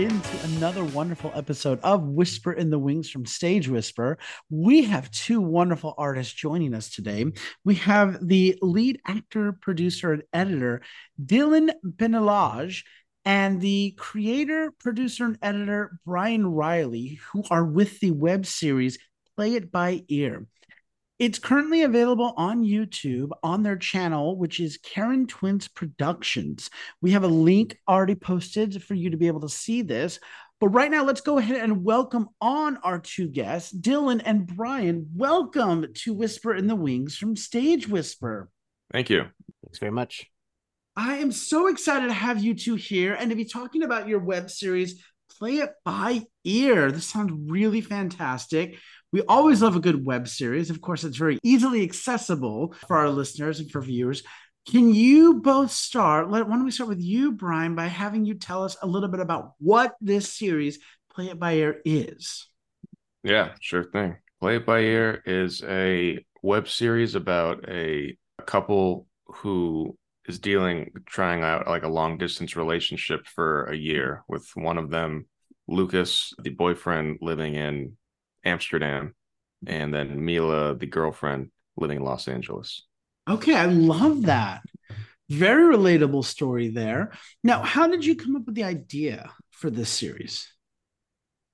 Into another wonderful episode of Whisper in the Wings from Stage Whisper. We have two wonderful artists joining us today. We have the lead actor, producer, and editor, Dillon Bentalage, and the creator, producer, and editor, Brian Reilly, who are with the web series Play It By Ear. It's currently available on YouTube on their channel, which is Karen Twins Productions. We have a link already posted for you to be able to see this. But right now, let's go ahead and welcome on our two guests, Dillon and Brian. Welcome to Whisper in the Wings from Stage Whisper. Thank you. Thanks very much. I am so excited to have you two here and to be talking about your web series, Play It By Ear. This sounds really fantastic. We always love a good web series. Of course, it's very easily accessible for our listeners and for viewers. Can you both start? Let, why don't we start with you, Brian, by having you tell us a little bit about what this series, Play It By Ear, is? Yeah, sure thing. Play It By Ear is a web series about a, a couple who is dealing, trying out like a long distance relationship for a year with one of them, Lucas, the boyfriend, living in Amsterdam, and then Mila, the girlfriend, living in Los Angeles. Okay, I love that. Very relatable story there. Now, how did you come up with the idea for this series?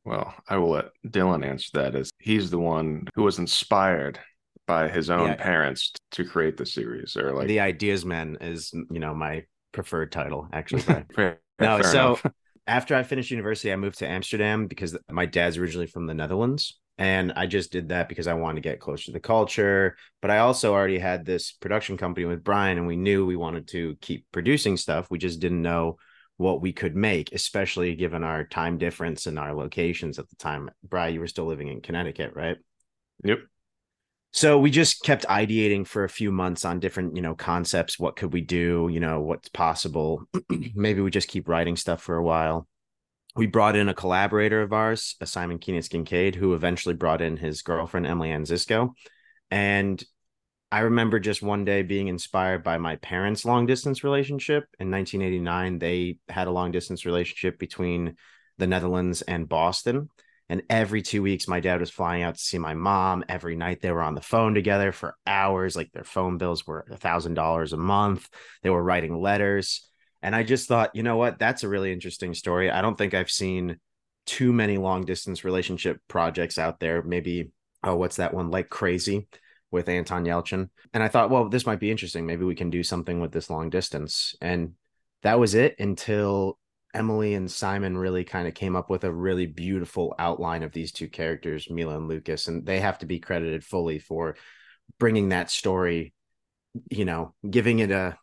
Well, I will let Dillon answer that as he's the one who was inspired by his own yeah. parents to create the series or like the ideas man is you know my preferred title actually fair, no so enough after I finished university, I moved to Amsterdam because my dad's originally from the Netherlands. And I just did that because I wanted to get closer to the culture. But I also already had this production company with Brian, and we knew we wanted to keep producing stuff. We just didn't know what we could make, especially given our time difference and our locations at the time. Brian, you were still living in Connecticut, right? Yep so we just kept ideating for a few months on different you know concepts. What could we do? You know what's possible? Maybe we just keep writing stuff for a while. We brought in a collaborator of ours simon keenan kincaid who eventually brought in his girlfriend emily anzisco and i remember just one day being inspired by my parents long distance relationship. In 1989 they had a long distance relationship between the netherlands and boston and every two weeks, my dad was flying out to see my mom. Every night, they were on the phone together for hours. Like their phone bills were a thousand dollars a month. They were writing letters. And I just thought, you know what? That's a really interesting story. I don't think I've seen too many long distance relationship projects out there. Maybe, oh, what's that one? Like Crazy with Anton Yelchin. And I thought, well, this might be interesting. Maybe we can do something with this long distance. And that was it until Emily and Simon really kind of came up with a really beautiful outline of these two characters, Mila and Lucas, and they have to be credited fully for bringing that story, you know, giving it a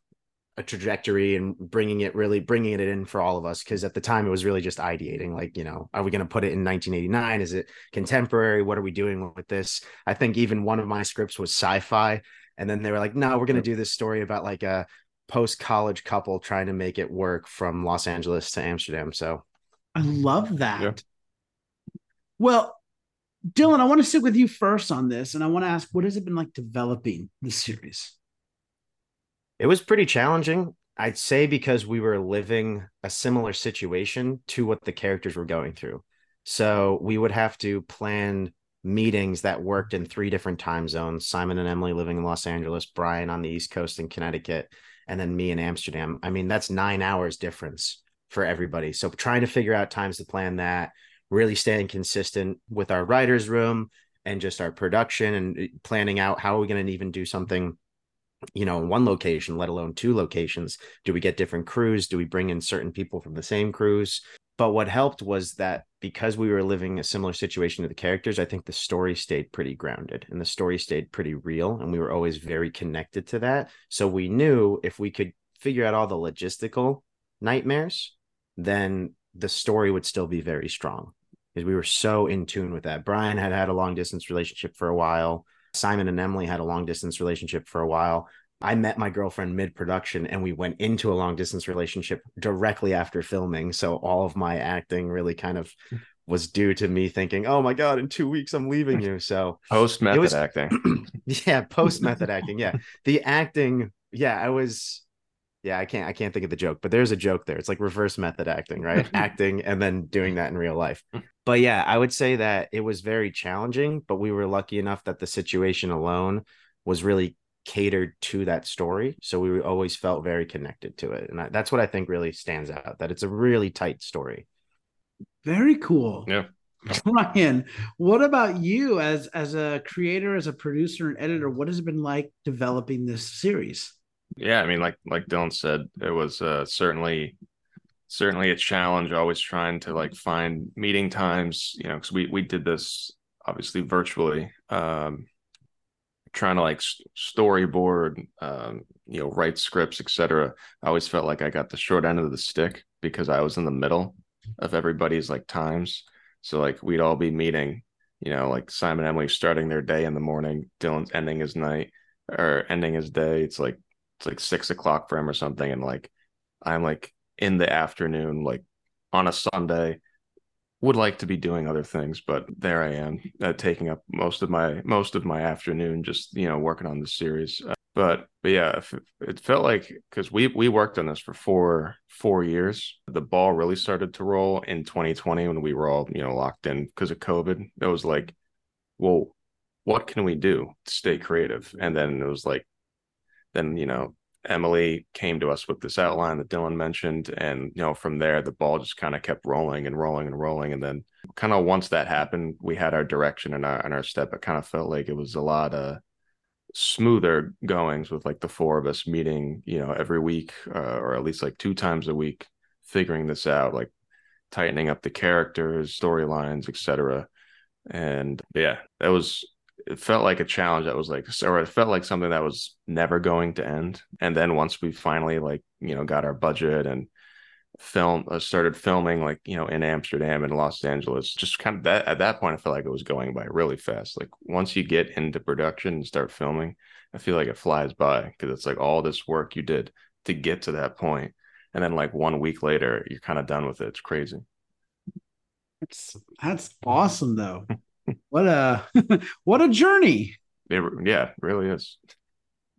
a trajectory and bringing it really bringing it in for all of us because at the time it was really just ideating like you know are we going to put it in 1989 is it contemporary? What are we doing with this? I think even one of my scripts was sci-fi and then they were like no we're going to do this story about like a post college couple trying to make it work from Los Angeles to Amsterdam. So I love that. Yeah. Well, Dillon, I want to sit with you first on this, and I want to ask, what has it been like developing this series? It was pretty challenging. I'd say because we were living a similar situation to what the characters were going through. So we would have to plan meetings that worked in three different time zones Simon and Emily living in Los Angeles, Brian on the East Coast in Connecticut and then me in Amsterdam. I mean, that's nine hours difference for everybody. So trying to figure out times to plan that, really staying consistent with our writers' room and just our production and uh, planning out how are we going to even do something you know in one location let alone two locations do we get different crews do we bring in certain people from the same crews but what helped was that because we were living a similar situation to the characters, I think the story stayed pretty grounded and the story stayed pretty real. And we were always very connected to that. So we knew if we could figure out all the logistical nightmares, then the story would still be very strong because we were so in tune with that. Brian had had a long distance relationship for a while. Simon and Emily had a long distance relationship for a while. I met my girlfriend mid production and we went into a long distance relationship directly after filming. So all of my acting really kind of was due to me thinking, oh my God, in two weeks I'm leaving you. So post method acting. yeah, post method acting. Yeah. The acting, yeah, I was Yeah, I can't I can't think of the joke, but there's a joke there. It's like reverse method acting, right? acting and then doing that in real life. But yeah, I would say that it was very challenging, but we were lucky enough that the situation alone was really catered to that story. So we always felt very connected to it. And I, that's what I think really stands out that it's a really tight story. Very cool. Yeah. Ryan, what about you as as a creator, as a producer and editor? What has it been like developing this series? Yeah, I mean, like like Dillon said, it was uh, certainly certainly a challenge. Always trying to like find meeting times, you know, because we we did this obviously virtually. Um, trying to like storyboard, um, you know, write scripts, etc. I always felt like I got the short end of the stick because I was in the middle of everybody's like times. So like we'd all be meeting, you know, like Simon Emily starting their day in the morning, Dillon's ending his night or ending his day. It's like it's like six o'clock for him or something, and like I'm like in the afternoon, like on a Sunday, would like to be doing other things, but there I am, uh, taking up most of my most of my afternoon, just you know, working on the series. Uh, but but yeah, it felt like because we we worked on this for four four years. The ball really started to roll in 2020 when we were all you know locked in because of COVID. It was like, well, what can we do to stay creative? And then it was like, then you know Emily came to us with this outline that Dillon mentioned, and you know from there the ball just kind of kept rolling and rolling and rolling, and then kind of once that happened, we had our direction and our and our step. It kind of felt like it was a lot of smoother goings with like the four of us meeting, you know, every week uh, or at least like two times a week, figuring this out, like tightening up the characters, storylines, etc. And yeah, that was it felt like a challenge that was like or it felt like something that was never going to end. And then once we finally like you know got our budget and film uh, started filming like you know in amsterdam and los angeles just kind of that at that point i felt like it was going by really fast. Like once you get into production and start filming i feel like it flies by because it's like all this work you did to get to that point. And then like one week later you're kind of done with it. It's crazy. That's that's awesome though what a what a journey. It, yeah, it really is.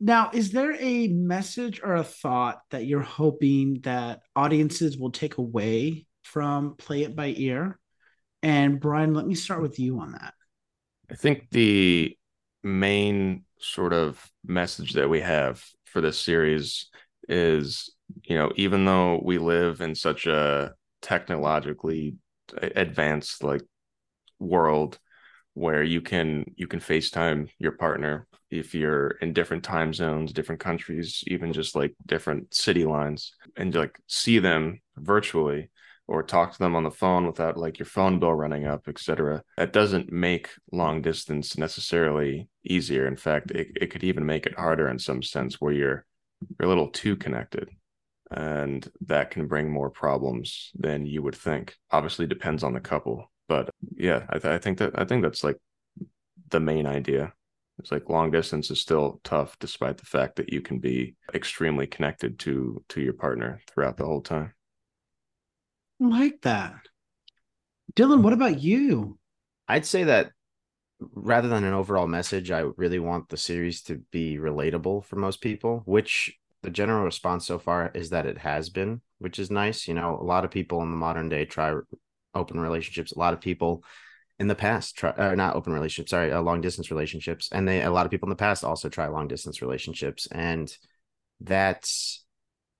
Now, is there a message or a thought that you're hoping that audiences will take away from Play It by Ear? And Brian, let me start with you on that. I think the main sort of message that we have for this series is, you know, even though we live in such a technologically advanced like world where you can you can FaceTime your partner if you're in different time zones, different countries, even just like different city lines, and like see them virtually or talk to them on the phone without like your phone bill running up, etc. That doesn't make long distance necessarily easier. In fact, it, it could even make it harder in some sense where you're you're a little too connected. And that can bring more problems than you would think. Obviously, depends on the couple but yeah, I, th- I think that I think that's like the main idea. It's like long distance is still tough, despite the fact that you can be extremely connected to to your partner throughout the whole time. I like that, Dillon. What mm-hmm. about you? I'd say that rather than an overall message, I really want the series to be relatable for most people, which the general response so far is that it has been, which is nice. You know, a lot of people in the modern day try open relationships. A lot of people in the past try or not open relationships, sorry, uh, long distance relationships, and they a lot of people in the past also try long distance relationships, and that's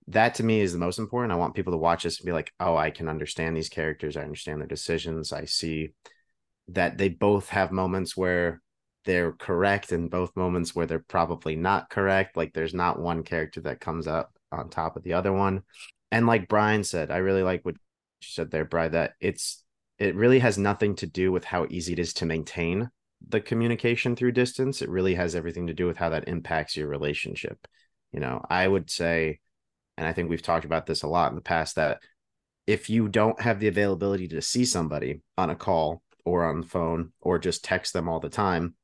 that to me is the most important. I want people to watch this and be like, oh, I can understand these characters. I understand their decisions. I see that they both have moments where they're correct and both moments where they're probably not correct. Like there's not one character that comes up on top of the other one. And like Brian said, I really like what said there, Bry, that it's it really has nothing to do with how easy it is to maintain the communication through distance. It really has everything to do with how that impacts your relationship. You know, I would say, and I think we've talked about this a lot in the past, that if you don't have the availability to see somebody on a call or on the phone or just text them all the time,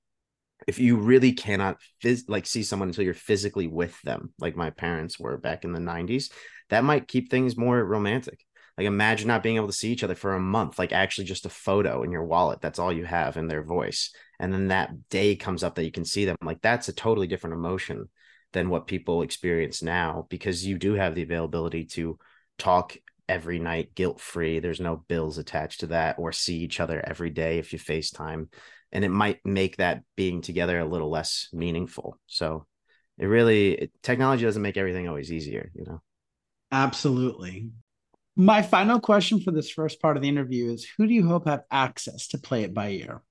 if you really cannot phys- like see someone until you're physically with them, like my parents were back in the 90s, that might keep things more romantic. Like imagine not being able to see each other for a month, like actually just a photo in your wallet. That's all you have in their voice. And then that day comes up that you can see them. Like that's a totally different emotion than what people experience now because you do have the availability to talk every night guilt free. There's no bills attached to that or see each other every day if you FaceTime. And it might make that being together a little less meaningful. So it really, it, technology doesn't make everything always easier, you know? Absolutely. My final question for this first part of the interview is Who do you hope have access to play it by ear?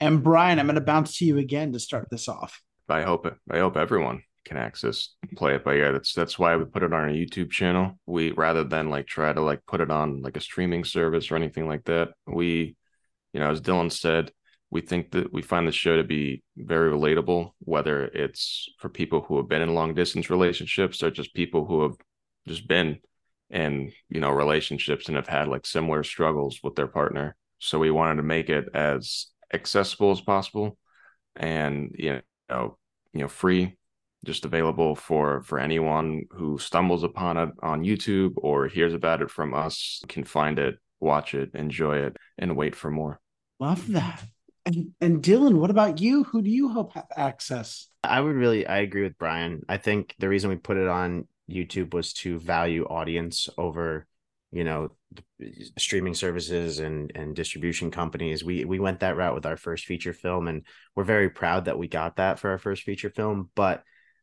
And Brian, I'm going to bounce to you again to start this off. I hope. I hope everyone can access play it by ear. That's that's why we put it on our YouTube channel. We rather than like try to like put it on like a streaming service or anything like that. We, you know, as Dillon said, we think that we find the show to be very relatable, whether it's for people who have been in long distance relationships or just people who have just been in, you know, relationships and have had like similar struggles with their partner. So we wanted to make it as accessible as possible and you know, you know, free just available for for anyone who stumbles upon it on YouTube or hears about it from us can find it, watch it, enjoy it, and wait for more. Love that. And, and Dillon, what about you? Who do you hope have access? I would really, I agree with Brian. I think the reason we put it on YouTube was to value audience over, you know, streaming services and and distribution companies. We we went that route with our first feature film, and we're very proud that we got that for our first feature film. But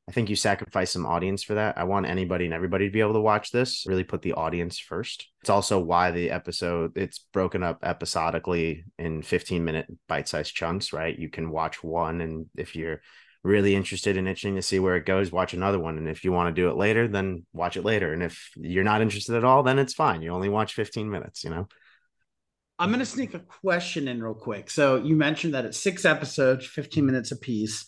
I think you sacrifice some audience for that. I want anybody and everybody to be able to watch this. Really put the audience first. It's also why the episode it's broken up episodically in 15 minute bite-sized chunks, right? You can watch one and if you're really interested and itching to see where it goes, watch another one. And if you want to do it later, then watch it later. And if you're not interested at all, then it's fine. You only watch 15 minutes, you know? I'm going to sneak a question in real quick. So you mentioned that it's six episodes, 15 mm-hmm. minutes apiece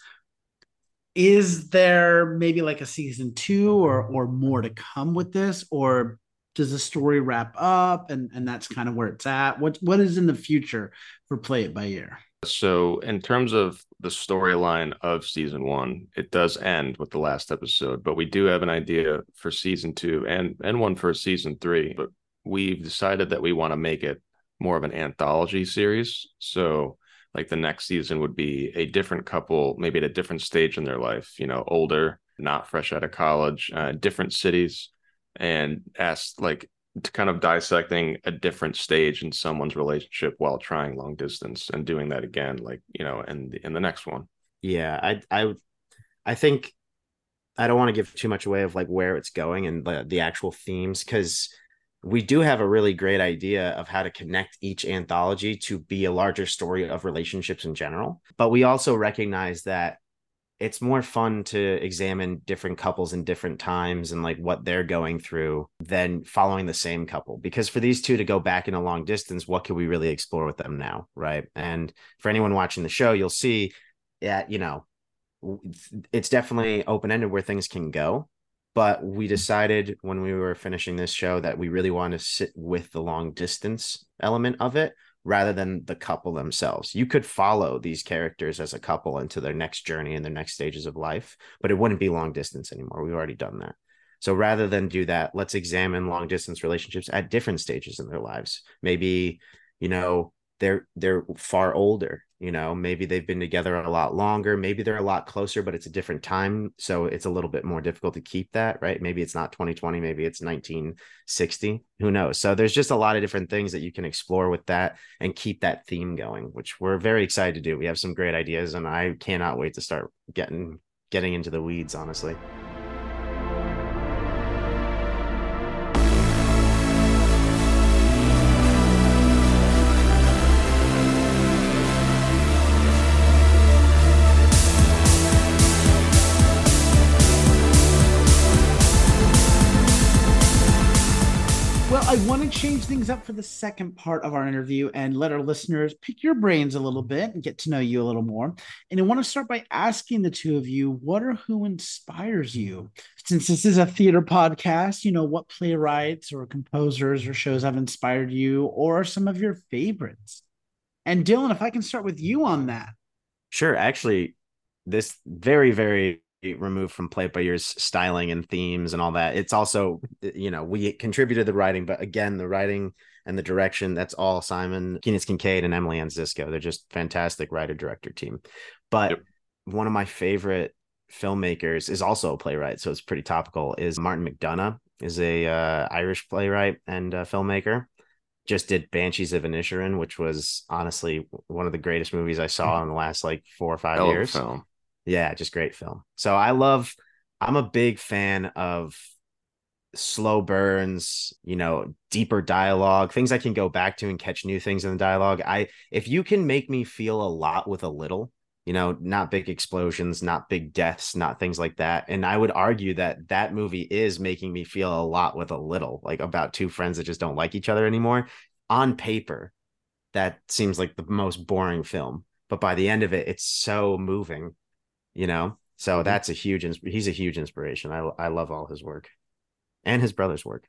is there maybe like a season two or or more to come with this or does the story wrap up and and that's kind of where it's at what what is in the future for play it by ear so in terms of the storyline of season one it does end with the last episode but we do have an idea for season two and and one for season three but we've decided that we want to make it more of an anthology series. So like the next season would be a different couple maybe at a different stage in their life you know older not fresh out of college uh, different cities and ask like to kind of dissecting a different stage in someone's relationship while trying long distance and doing that again like you know in in the next one yeah i i i think i don't want to give too much away of like where it's going and the, the actual themes because we do have a really great idea of how to connect each anthology to be a larger story of relationships in general. But we also recognize that it's more fun to examine different couples in different times and like what they're going through than following the same couple. Because for these two to go back in a long distance, what can we really explore with them now? Right. And for anyone watching the show, you'll see that, you know, it's definitely open ended where things can go but we mm-hmm. decided when we were finishing this show that we really want to sit with the long distance element of it rather than the couple themselves. You could follow these characters as a couple into their next journey and their next stages of life, but it wouldn't be long distance anymore. We've already done that. So rather than do that, let's examine long distance relationships at different stages in their lives. Maybe, you know, they're they're far older you know maybe they've been together a lot longer maybe they're a lot closer but it's a different time so it's a little bit more difficult to keep that right? Maybe it's not 2020 maybe it's 1960 who knows? So there's just a lot of different things that you can explore with that and keep that theme going which we're very excited to do. We have some great ideas and i cannot wait to start getting getting into the weeds honestly things up for the second part of our interview and let our listeners pick your brains a little bit and get to know you a little more. And I want to start by asking the two of you what or who inspires you? Since this is a theater podcast, you know, what playwrights or composers or shows have inspired you or some of your favorites? And Dylan, if I can start with you on that. Sure. Actually, this very, very removed from play by ear's styling and themes and all that. It's also, you know, we contributed the writing, but again, the writing and the direction, that's all Simon Keenan Kincaid and Emily Ann Zisco. They're just fantastic writer director team. But yep. one of my favorite filmmakers is also a playwright, so it's pretty topical. Is Martin McDonagh is a uh, Irish playwright and uh, filmmaker. Just did Banshees of Inisherin, which was honestly one of the greatest movies I saw in the last like four or five Hell years. film. Yeah, just great film. So I love. I'm a big fan of slow burns, you know, deeper dialogue, things I can go back to and catch new things in the dialogue. I if you can make me feel a lot with a little, you know, not big explosions, not big deaths, not things like that. And I would argue that that movie is making me feel a lot with a little, like about two friends that just don't like each other anymore. On paper, that seems like the most boring film, but by the end of it, it's so moving, you know. So that's a huge. He's a huge inspiration. I I love all his work, and his brother's work.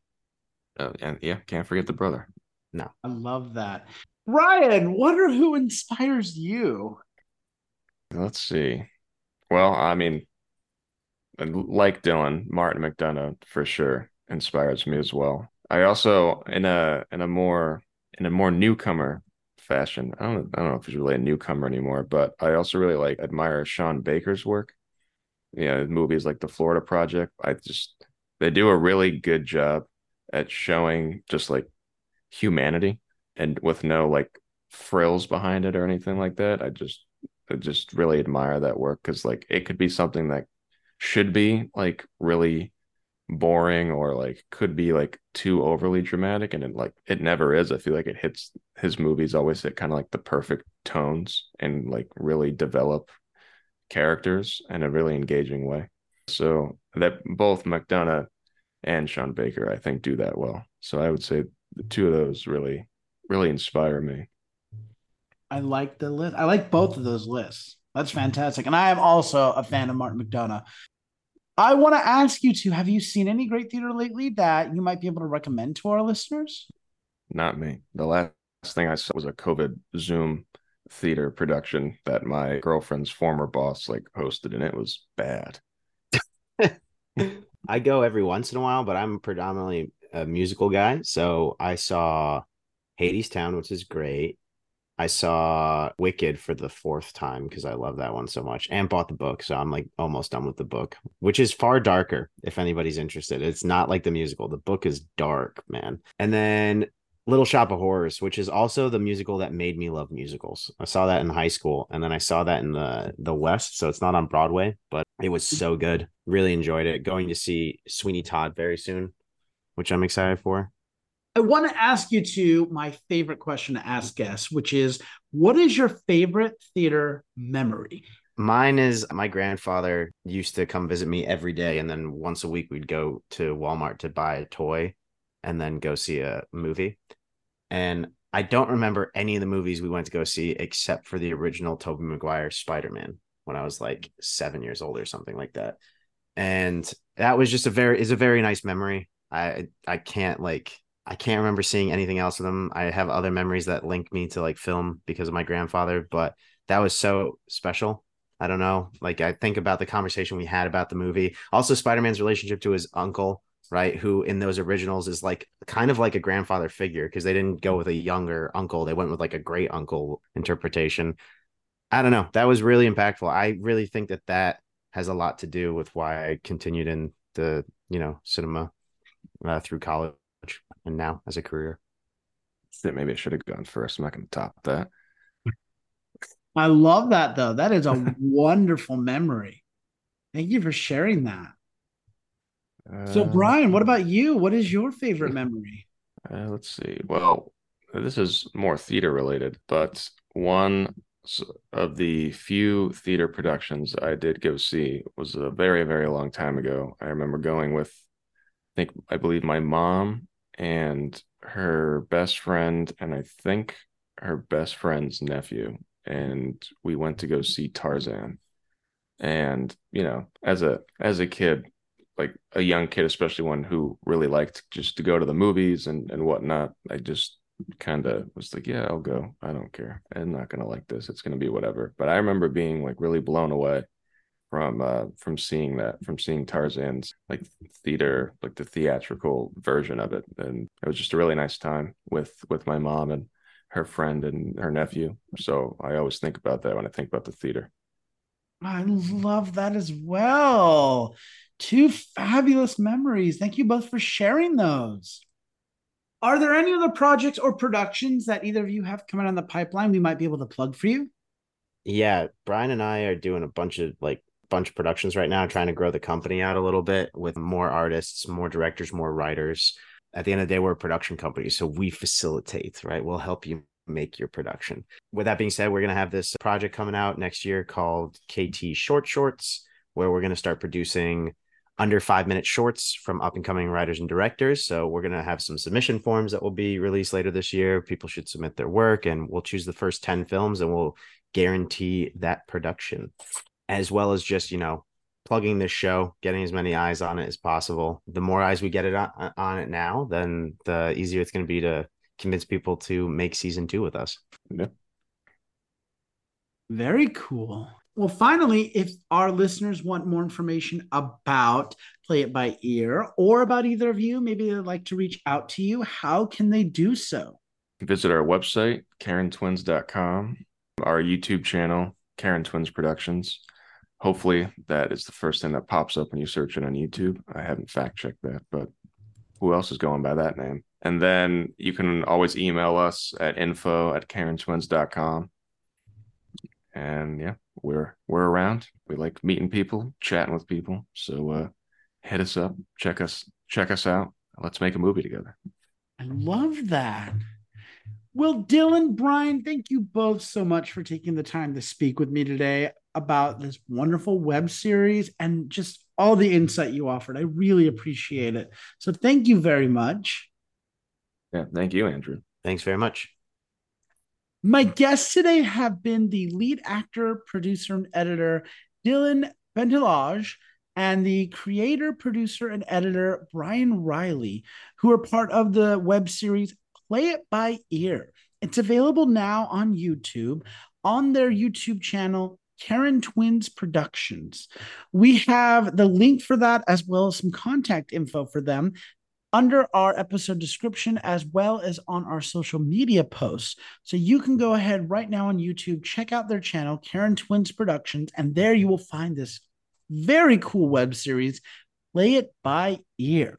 Uh, and yeah, can't forget the brother. No i love that. Ryan, what or who inspires you? Let's see. Well, I mean, like Dillon, Martin McDonagh for sure inspires me as well. I also in a in a more in a more newcomer fashion. I don't I don't know if he's really a newcomer anymore, but I also really like admire Sean Baker's work. Yeah, movies like The Florida Project. I just they do a really good job at showing just like humanity and with no like frills behind it or anything like that. I just I just really admire that work because like it could be something that should be like really boring or like could be like too overly dramatic and it like it never is. I feel like it hits his movies always hit kind of like the perfect tones and like really develop characters in a really engaging way. So that both McDonagh and Sean Baker, I think, do that well. So I would say the two of those really, really inspire me. I like the list. I like both of those lists. That's fantastic. And I am also a fan of Martin McDonagh. I want to ask you two have you seen any great theater lately that you might be able to recommend to our listeners? Not me. The last thing I saw was a COVID Zoom theater production that my girlfriend's former boss like hosted, and it was bad. I go every once in a while, but I'm predominantly a musical guy. So I saw Hadestown, which is great. I saw Wicked for the fourth time because I love that one so much and bought the book. So I'm like almost done with the book, which is far darker if anybody's interested. It's not like the musical. The book is dark, man. And then Little Shop of Horrors, which is also the musical that made me love musicals. I saw that in high school and then I saw that in the the West, so it's not on Broadway, but it was so good. Really enjoyed it. Going to see Sweeney Todd very soon, which I'm excited for. I want to ask you to my favorite question to ask guests, which is what is your favorite theater memory? Mine is my grandfather used to come visit me every day, and then once a week we'd go to Walmart to buy a toy and then go see a movie. And I don't remember any of the movies we went to go see except for the original Tobey Maguire Spider-Man when I was like seven years old or something like that. And that was just a very is a very nice memory. I I can't like I can't remember seeing anything else of them. I have other memories that link me to like film because of my grandfather, but that was so special. I don't know. Like I think about the conversation we had about the movie. Also Spider-Man's relationship to his uncle, right? Who in those originals is like kind of like a grandfather figure because they didn't go with a younger uncle. They went with like a great uncle interpretation. I don't know. That was really impactful. I really think that that has a lot to do with why I continued in the, you know, cinema uh, through college and now as a career. Shit, Maybe I should have gone first. I'm not going to top that. I love that though. That is a wonderful memory. Thank you for sharing that. So, Uh, Brian, what about you? What is your favorite memory? Uh, let's see. Well, this is more theater related, but one of the few theater productions I did go see was a very, very long time ago. I remember going with, I think, I believe my mom and her best friend, and I think her best friend's nephew. And we went to go see Tarzan. And, you know, as a as a kid, like a young kid, especially one who really liked just to go to the movies and and whatnot. I just kind of was like, yeah, I'll go. I don't care. I'm not gonna like this. It's gonna be whatever. But I remember being like really blown away from uh from seeing that from seeing Tarzan's like theater like the theatrical version of it and it was just a really nice time with with my mom and her friend and her nephew so I always think about that when I think about the theater I love that as well. Two fabulous memories. Thank you both for sharing those. Are there any other projects or productions that either of you have coming on the pipeline we might be able to plug for you? Yeah, Brian and I are doing a bunch of like bunch of productions right now, trying to grow the company out a little bit with more artists, more directors, more writers. At the end of the day, we're a production company, so we facilitate, right? We'll help you make your production. With that being said, we're going to have this project coming out next year called KT Short Shorts, where we're going to start producing under five minute shorts from up and coming writers and directors. So we're going to have some submission forms that will be released later this year. People should submit their work and we'll choose the first 10 films and we'll guarantee that production, as well as just, you know, plugging this show, getting as many eyes on it as possible. The more eyes we get it on, uh, on it now, then the easier it's going to be to convince people to make season two with us. Yeah. Very cool. Well, finally, if our listeners want more information about Play It By Ear or about either of you, maybe they'd like to reach out to you, how can they do so? Visit our website, KarenTwins.com, our YouTube channel, Karen Twins Productions. Hopefully, that is the first thing that pops up when you search it on YouTube. I haven't fact checked that, but who else is going by that name? And then you can always email us at info at karentwins.com. And yeah, we're we're around. We like meeting people, chatting with people. So uh hit us up, check us check us out. Let's make a movie together. I love that. Well, Dillon, Brian, thank you both so much for taking the time to speak with me today about this wonderful web series and just all the insight you offered. I really appreciate it. So thank you very much. Yeah, thank you, Andrew. Thanks very much. My guests today have been the lead actor, producer, and editor, Dillon Bentalage, and the creator, producer, and editor, Brian Reilly, who are part of the web series Play It By Ear. It's available now on YouTube on their YouTube channel, Karen Twins Productions. We have the link for that as well as some contact info for them under our episode description as well as on our social media posts. So you can go ahead right now on YouTube, check out their channel, Karen Twins Productions, and there you will find this very cool web series, Play It By Ear.